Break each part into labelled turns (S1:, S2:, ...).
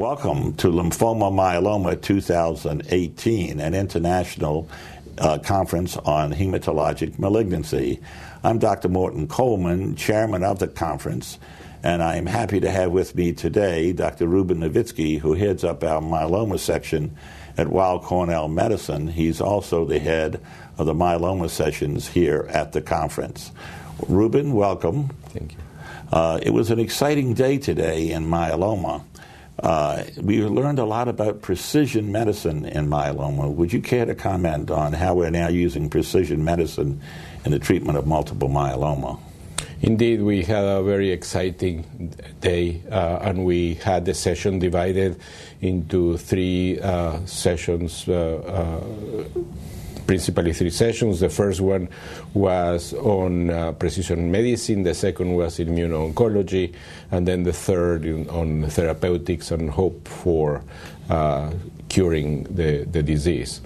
S1: Welcome to Lymphoma Myeloma 2018, an international uh, conference on hematologic malignancy. I'm Dr. Morton Coleman, chairman of the conference, and I am happy to have with me today Dr. Ruben Niesvizky, who heads up our myeloma section at Weill Cornell Medicine. He's also the head of the myeloma sessions here at the conference. Ruben, welcome.
S2: Thank you.
S1: Uh, it was an exciting day today in myeloma. Uh, we learned a lot about precision medicine in myeloma. Would you care to comment on how we're now using precision medicine in the treatment of multiple myeloma?
S2: Indeed, we had a very exciting day, uh, and we had the session divided into three uh, sessions uh, uh, principally three sessions. The first one was on uh, precision medicine, the second was immuno-oncology, and then the third in, on therapeutics and hope for uh, curing the, the disease.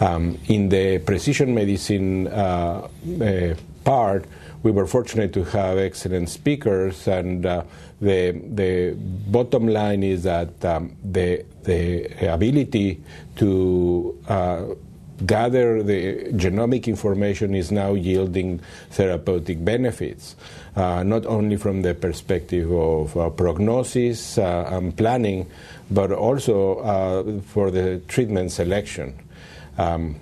S2: Um, in the precision medicine uh, uh part, we were fortunate to have excellent speakers, and uh, the the bottom line is that um, the the ability to uh, gather the genomic information is now yielding therapeutic benefits, uh, not only from the perspective of uh, prognosis uh, and planning, but also uh, for the treatment selection. Um,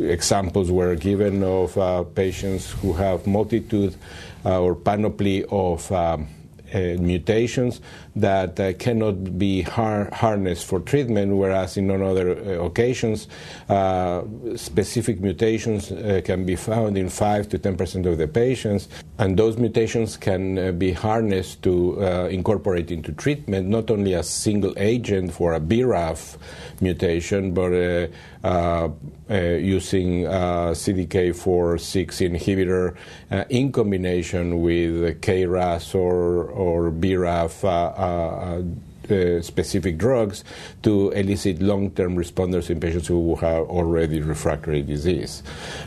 S2: examples were given of uh, patients who have multitude uh, or panoply of um, mutations that uh, cannot be har- harnessed for treatment, whereas in on other uh, occasions, specific mutations can be found in 5 to 10 percent of the patients, and those mutations can be harnessed to incorporate into treatment not only as single agent for a BRAF mutation, but uh, uh, uh, using CDK4/6 inhibitor in combination with KRAS or, or BRAF uh, specific drugs to elicit long-term responders in patients who have already refractory disease.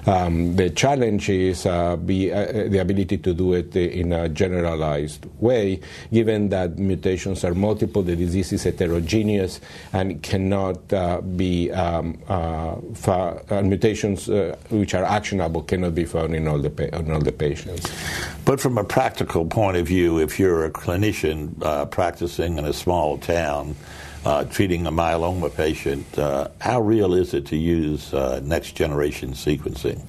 S2: Um, the challenge is uh, be, uh, the ability to do it in a generalized way, given that mutations are multiple, the disease is heterogeneous, and cannot uh, be um, uh, fa- mutations which are actionable cannot be found in all the pa- in all the patients.
S1: But from a practical point of view, if you're a clinician practicing in a small town uh, treating a myeloma patient, uh, how real is it to use uh, next generation sequencing?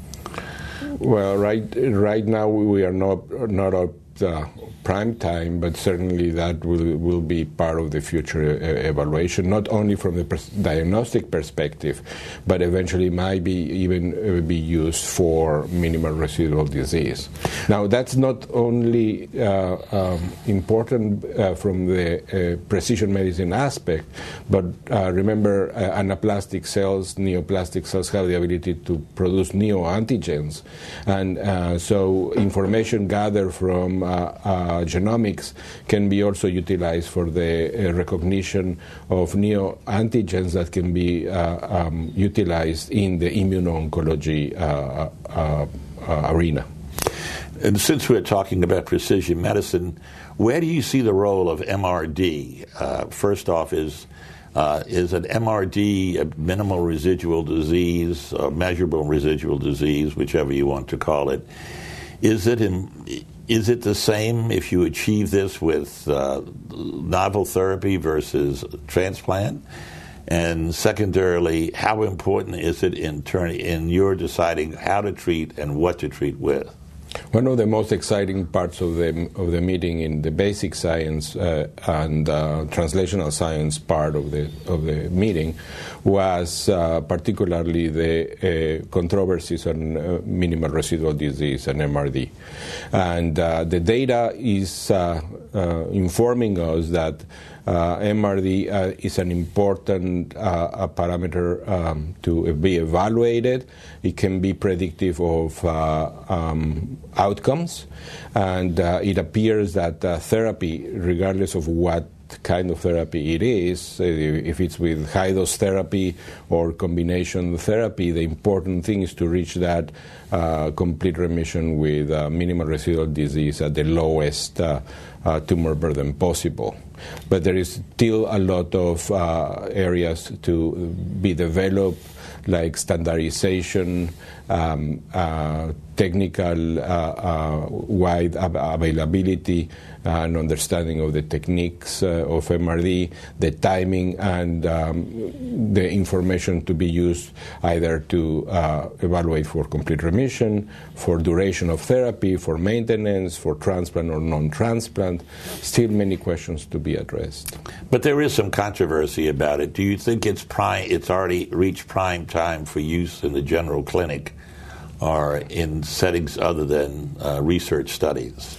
S2: Well, right right now we are not not uh, prime time, but certainly that will, will be part of the future evaluation, not only from the pers- diagnostic perspective, but eventually might be even uh, be used for minimal residual disease. Now, that's not only uh, um, important uh, from the uh, precision medicine aspect, but remember, anaplastic cells, neoplastic cells have the ability to produce neoantigens, and so information gathered from genomics can be also utilized for the uh, recognition of neoantigens that can be uh, um, utilized in the immuno-oncology arena.
S1: And since we're talking about precision medicine, where do you see the role of MRD? Uh, first off, is uh, is an MRD a minimal residual disease, a measurable residual disease, whichever you want to call it? Is it in, is it the same if you achieve this with uh, novel therapy versus transplant? And secondarily, how important is it in turn in your deciding how to treat and what to treat with?
S2: One of the most exciting parts of the of the meeting in the basic science uh, and uh, translational science part of the of the meeting was uh, particularly the uh, controversies on uh, minimal residual disease and MRD, and uh, the data is informing us that. Uh, MRD uh, is an important uh, parameter um, to be evaluated. It can be predictive of um, outcomes, and it appears that therapy, regardless of what kind of therapy it is, uh, if it's with high dose therapy or combination therapy, the important thing is to reach that uh, complete remission with uh, minimal residual disease at the lowest uh, uh, tumor burden possible. But there is still a lot of uh, areas to be developed like standardization, um, uh, technical uh, uh, wide ab- availability, and understanding of the techniques uh, of MRD, the timing, and um, the information to be used either to uh, evaluate for complete remission, for duration of therapy, for maintenance, for transplant or non transplant. Still many questions to be addressed.
S1: But there is some controversy about it. Do you think it's, prime, it's already reached prime time for use in the general clinic or in settings other than uh, research studies?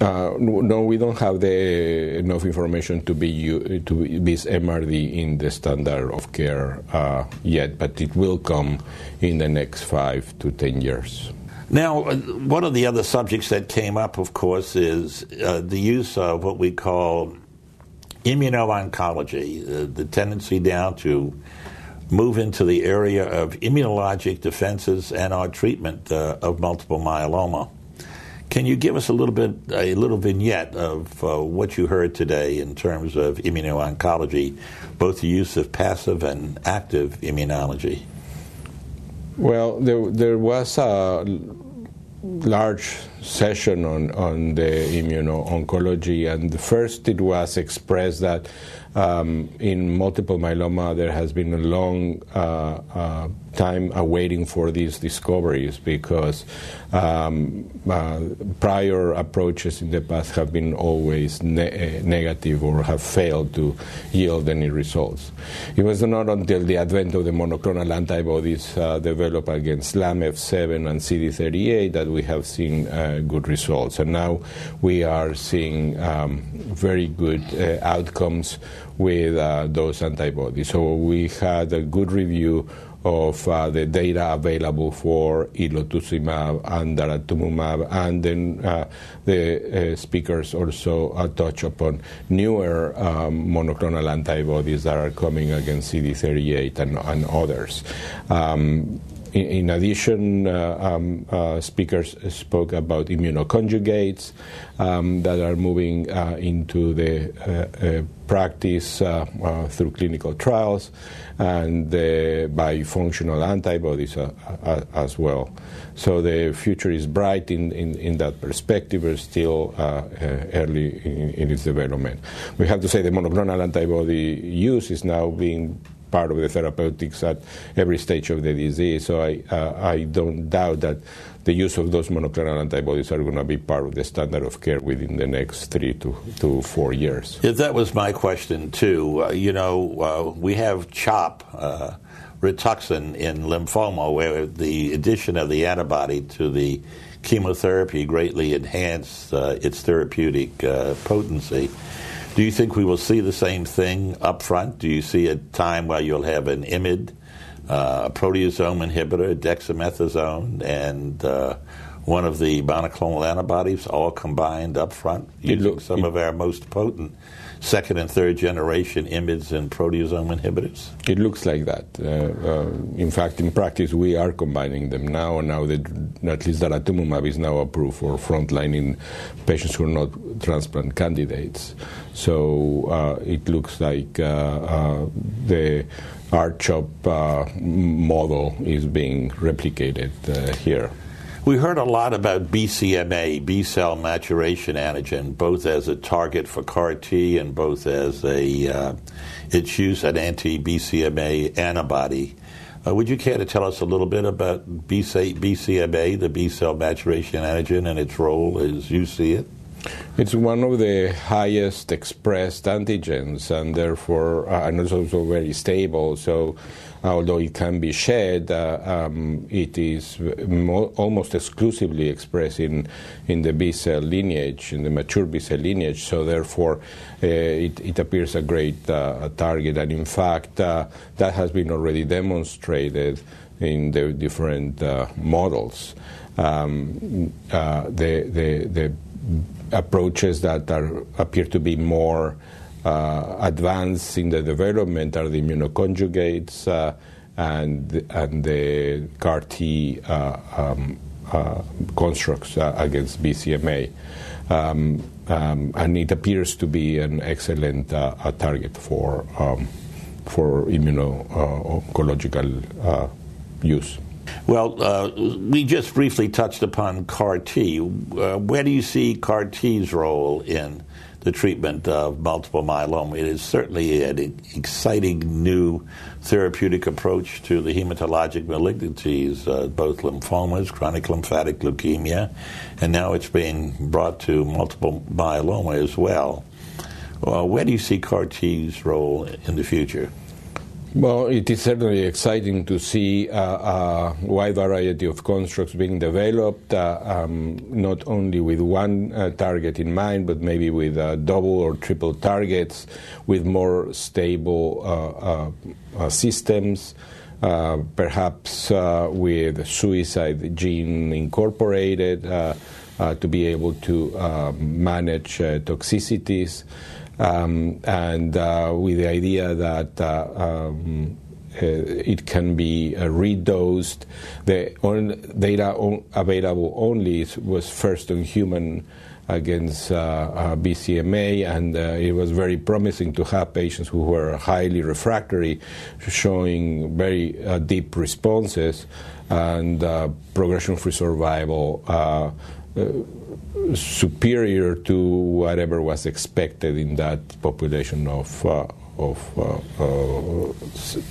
S2: Uh, no, we don't have the enough information to be to be MRD in the standard of care uh, yet, but it will come in the next five to ten years.
S1: Now, uh, one of the other subjects that came up, of course, is uh, the use of what we call immuno-oncology, uh, the tendency now to move into the area of immunologic defenses and our treatment uh, of multiple myeloma. Can you give us a little bit, a little vignette of uh, what you heard today in terms of immuno-oncology, both the use of passive and active immunology?
S2: Well, there, there was a large session on, on the immuno-oncology, and first it was expressed that um, in multiple myeloma there has been a long uh, uh, time awaiting for these discoveries because um, uh, prior approaches in the past have been always ne- uh, negative or have failed to yield any results. It was not until the advent of the monoclonal antibodies uh, developed against SLAMF7 and CD38 that we have seen uh, good results. And now we are seeing um, very good uh, outcomes with uh, those antibodies. So we had a good review of uh, the data available for elotuzumab and daratumumab, and then uh, the uh, speakers also uh, touch upon newer um, monoclonal antibodies that are coming against CD38 and, and others. Um, in, addition, uh, um, uh, speakers spoke about immunoconjugates um, that are moving uh, into the practice through clinical trials and the bifunctional antibodies as well. So the future is bright in, in, in that perspective, but still early in, in its development. We have to say the monoclonal antibody use is now being part of the therapeutics at every stage of the disease. So I, uh, I don't doubt that the use of those monoclonal antibodies are going to be part of the standard of care within the next three to, to four years.
S1: Yeah, that was my question, too. Uh, you know, uh, we have CHOP. Uh, Rituxan in lymphoma, where the addition of the antibody to the chemotherapy greatly enhanced uh, its therapeutic uh, potency. Do you think we will see the same thing up front? Do you see a time where you'll have an IMiD, uh, a proteasome inhibitor, dexamethasone, and uh, one of the monoclonal antibodies all combined up front using some it, of our most potent second and third generation IMiDs and proteasome inhibitors?
S2: It looks like that. Uh, uh, in fact, in practice, we are combining them now, now that at least daratumumab is now approved for frontline in patients who are not transplant candidates. So uh, it looks like uh, uh, the R-CHOP uh, model is being replicated here.
S1: We heard a lot about BCMA, B cell maturation antigen, both as a target for CAR T and both as a uh, its use an anti BCMA antibody. Uh, would you care to tell us a little bit about BCMA, the B cell maturation antigen, and its role as you see it?
S2: It's one of the highest expressed antigens, and therefore, uh, and it's also very stable. So, although it can be shed, uh, um, it is mo- almost exclusively expressed in, in the B cell lineage, in the mature B cell lineage. So, therefore, uh, it, it, appears a great uh, target. And in fact, uh, that has been already demonstrated in the different uh, models. Um, uh, the, the, the approaches that are, appear to be more uh, in the development are the immunoconjugates uh, and, and the CAR T uh, um, uh, constructs uh, against BCMA. Um, um, and it appears to be an excellent target for, um, for immuno-oncological use.
S1: Well, uh, we just briefly touched upon CAR T. Uh, where do you see CAR T's role in the treatment of multiple myeloma? It is certainly an exciting new therapeutic approach to the hematologic malignancies, uh, both lymphomas, chronic lymphatic leukemia, and now it's being brought to multiple myeloma as well. Uh, where do you see CAR T's role in the future?
S2: Well, it is certainly exciting to see uh, a wide variety of constructs being developed, uh, um, not only with one uh, target in mind, but maybe with uh, double or triple targets, with more stable uh, uh, systems. perhaps with suicide gene incorporated to be able to manage toxicities um, and uh, with the idea that uh, um, uh, it can be uh, redosed. The data on available only was first on human against uh, uh, BCMA, and it was very promising to have patients who were highly refractory, showing very deep responses and progression-free survival superior to whatever was expected in that population of uh, of uh, uh,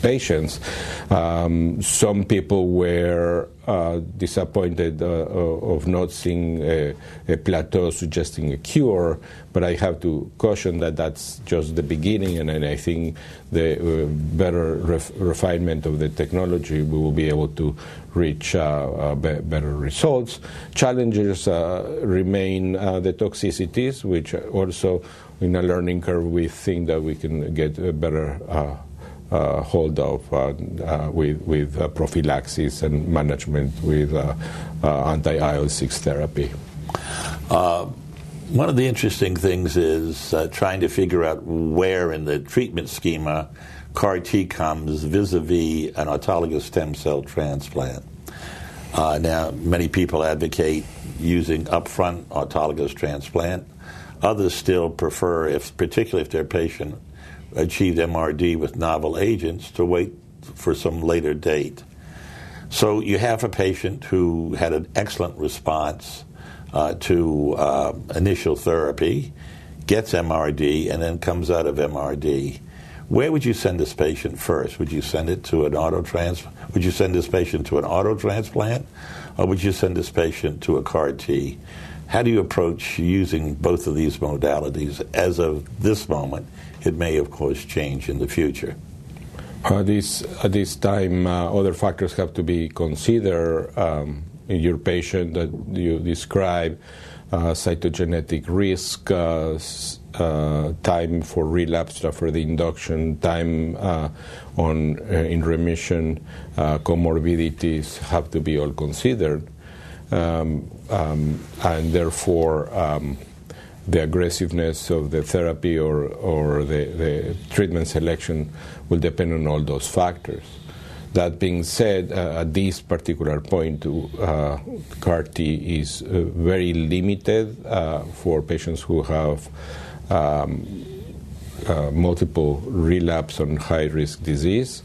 S2: patients. Um, some people were uh, disappointed uh, uh, of not seeing a, a, plateau suggesting a cure, but I have to caution that that's just the beginning, and, and I think the uh, better ref- refinement of the technology, we will be able to reach be- better results. Challenges remain the toxicities, which also in a learning curve, we think that we can get a better uh, uh, hold of uh, uh with, with uh, prophylaxis and management with uh, anti IL 6 therapy.
S1: one of the interesting things is trying to figure out where in the treatment schema CAR T comes vis a vis an autologous stem cell transplant. now, many people advocate using upfront autologous transplant. Others still prefer, if particularly if their patient achieved MRD with novel agents, to wait for some later date. So you have a patient who had an excellent response uh, to uh, initial therapy, gets MRD, and then comes out of MRD. Where would you send this patient first? Would you send it to an auto trans? Would you send this patient to an auto transplant, or would you send this patient to a CAR T? How do you approach using both of these modalities? As of this moment, it may, of course, change in the future.
S2: Uh, this, at this time, uh, other factors have to be considered um, in your patient that you describe. Uh, cytogenetic risk, uh, uh, time for relapse after the induction, time uh, on in remission, comorbidities have to be all considered um, um, and therefore um, the aggressiveness of the therapy or, or the, the, treatment selection will depend on all those factors. That being said, uh, at this particular point, uh, CAR T is uh, very limited uh, for patients who have um, uh, multiple relapse on high risk disease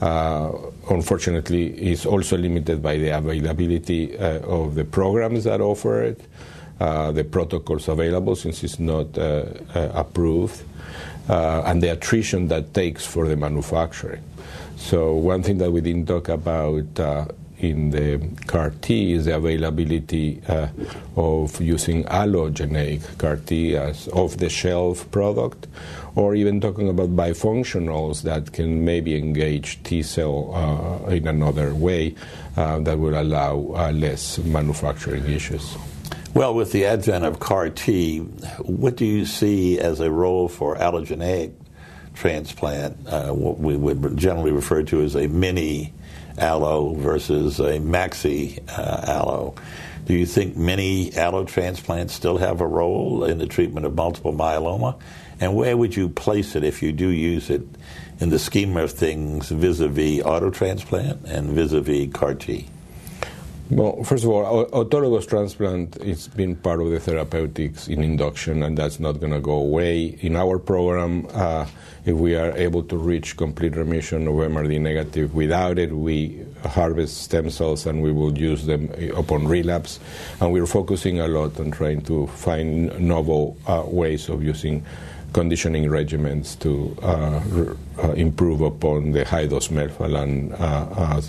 S2: uh, unfortunately it's also limited by the availability of the programs that offer it, the protocols available since it's not uh, uh, approved, uh, and the attrition that takes for the manufacturing. So one thing that we didn't talk about in the CAR T is the availability uh, of using allogeneic CAR T as off the shelf product, or even talking about bifunctionals that can maybe engage T cell uh, in another way uh, that will allow uh, less manufacturing issues.
S1: Well, with the advent of CAR T, what do you see as a role for allogeneic transplant, uh, what we would generally refer to as a mini allo versus a maxi uh, allo. Do you think many allotransplants still have a role in the treatment of multiple myeloma? And where would you place it if you do use it in the scheme of things vis-a-vis autotransplant and vis-a-vis CAR T?
S2: Well, first of all, autologous transplant has been part of the therapeutics in induction, and that's not going to go away. In our program, uh, if we are able to reach complete remission of MRD negative without it, we harvest stem cells and we will use them upon relapse. And we're focusing a lot on trying to find novel uh, ways of using conditioning regimens to uh, uh, improve upon the high dose melphalan uh, uh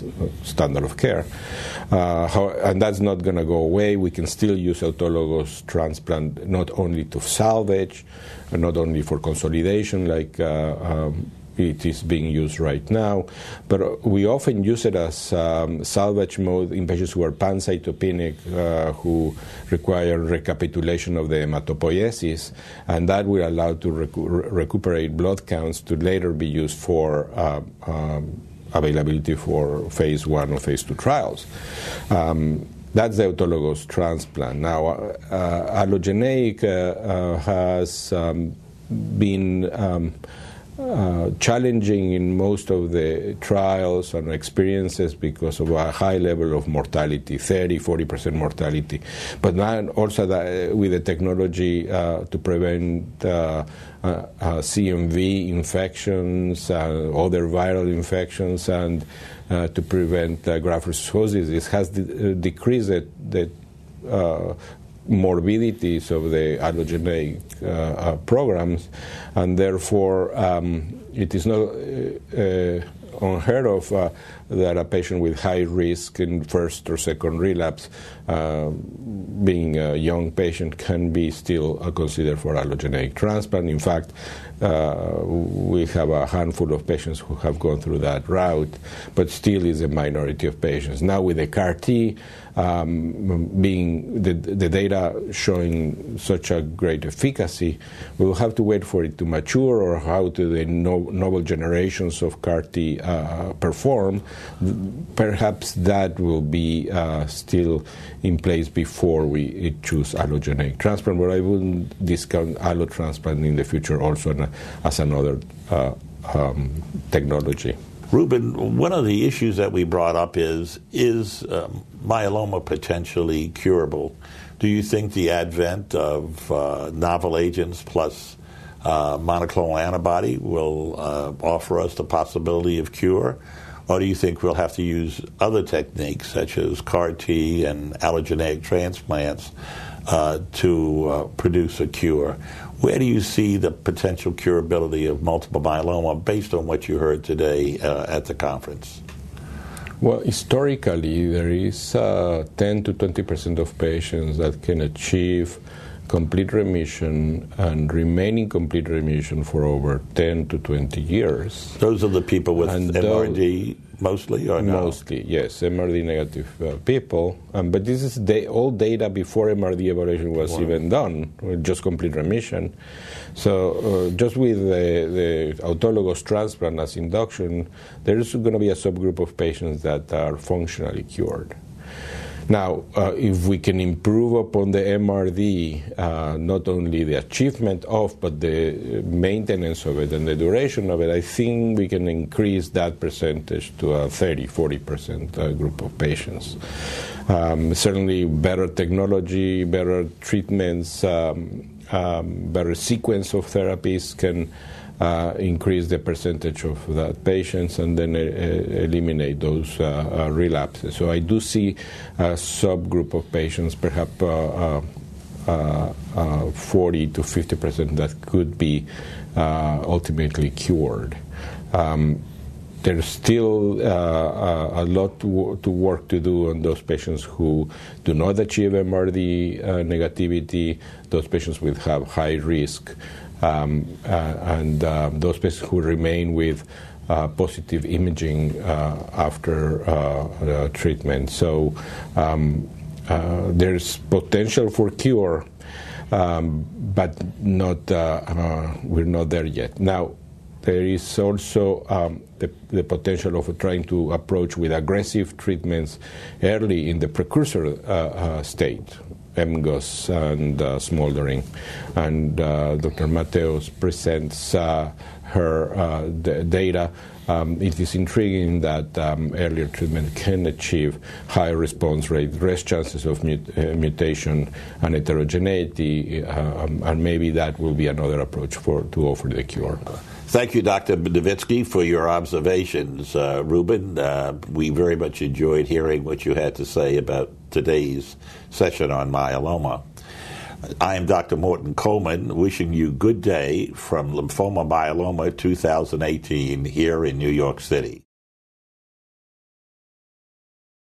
S2: standard of care. How, and that's not going to go away. We can still use autologous transplant not only to salvage, not only for consolidation, like um, it is being used right now. But we often use it as um, salvage mode in patients who are pancytopenic, uh, who require recapitulation of the hematopoiesis, and that will allow to recu- recuperate blood counts to later be used for. Uh, um, availability for phase one or phase two trials. Um, that's the autologous transplant. Now, uh, uh allogeneic uh, uh, has um, been um, uh, challenging in most of the trials and experiences because of a high level of mortality 30 40% mortality. But now also that, uh, with the technology uh, to prevent uh, uh CMV infections other viral infections and to prevent graft versus host disease has de- decreased the, the morbidities of the allogeneic uh, uh, programs, and therefore um, it is not uh, unheard of uh, that a patient with high risk in first or second relapse, uh, being a young patient, can be still considered for allogeneic transplant. In fact, uh, we have a handful of patients who have gone through that route, but still is a minority of patients. Now with the CAR T, um, being the, the data showing such a great efficacy, we will have to wait for it to mature or how do the no, novel generations of CAR T uh, perform. Perhaps that will be uh, still in place before we choose allogeneic transplant, but I wouldn't discount allotransplant in the future also as another uh, um, technology.
S1: Ruben, one of the issues that we brought up is is um, myeloma potentially curable? Do you think the advent of uh, novel agents plus uh, monoclonal antibody will uh, offer us the possibility of cure? Or do you think we'll have to use other techniques such as CAR T and allogeneic transplants uh, to uh, produce a cure? Where do you see the potential curability of multiple myeloma based on what you heard today uh, at the conference?
S2: Well, historically, there is uh, 10 to 20 percent of patients that can achieve complete remission and remain in complete remission for over 10 to 20 years.
S1: Those are the people with and MRD mostly, or
S2: no? Mostly, yes, MRD negative uh, people. Um, but this is the, all data before MRD evaluation was wow. even done, just complete remission. So uh, just with the, the, autologous transplant as induction, there is going to be a subgroup of patients that are functionally cured. Now, uh, if we can improve upon the MRD, uh, not only the achievement of, but the maintenance of it and the duration of it, I think we can increase that percentage to a 30, 40% uh, group of patients. Um, certainly, better technology, better treatments, um, um, better sequence of therapies can uh, increase the percentage of that patients and then uh, eliminate those uh, uh, relapses. So I do see a subgroup of patients, perhaps uh, uh, 40 to 50 percent, that could be ultimately cured. Um, there's still uh, a lot to, work to do on those patients who do not achieve MRD uh, negativity, those patients with have high risk, um, uh, and uh, those patients who remain with uh, positive imaging after treatment. So um, there's potential for cure, um, but not we're not there yet. Now, there is also um, the, the, potential of trying to approach with aggressive treatments early in the precursor uh, uh, state, MGUS and uh, smoldering. And uh, Dr. Mateos presents uh, her data um, it is intriguing that um, earlier treatment can achieve higher response rate, less chances of mut- uh, mutation and heterogeneity, uh, um, and maybe that will be another approach for to offer the cure.
S1: Thank you, Dr. Niesvizky, for your observations. Uh, Ruben, uh, we very much enjoyed hearing what you had to say about today's session on myeloma. I am Dr. Morton Coleman, wishing you good day from Lymphoma Myeloma 2018 here in New York City.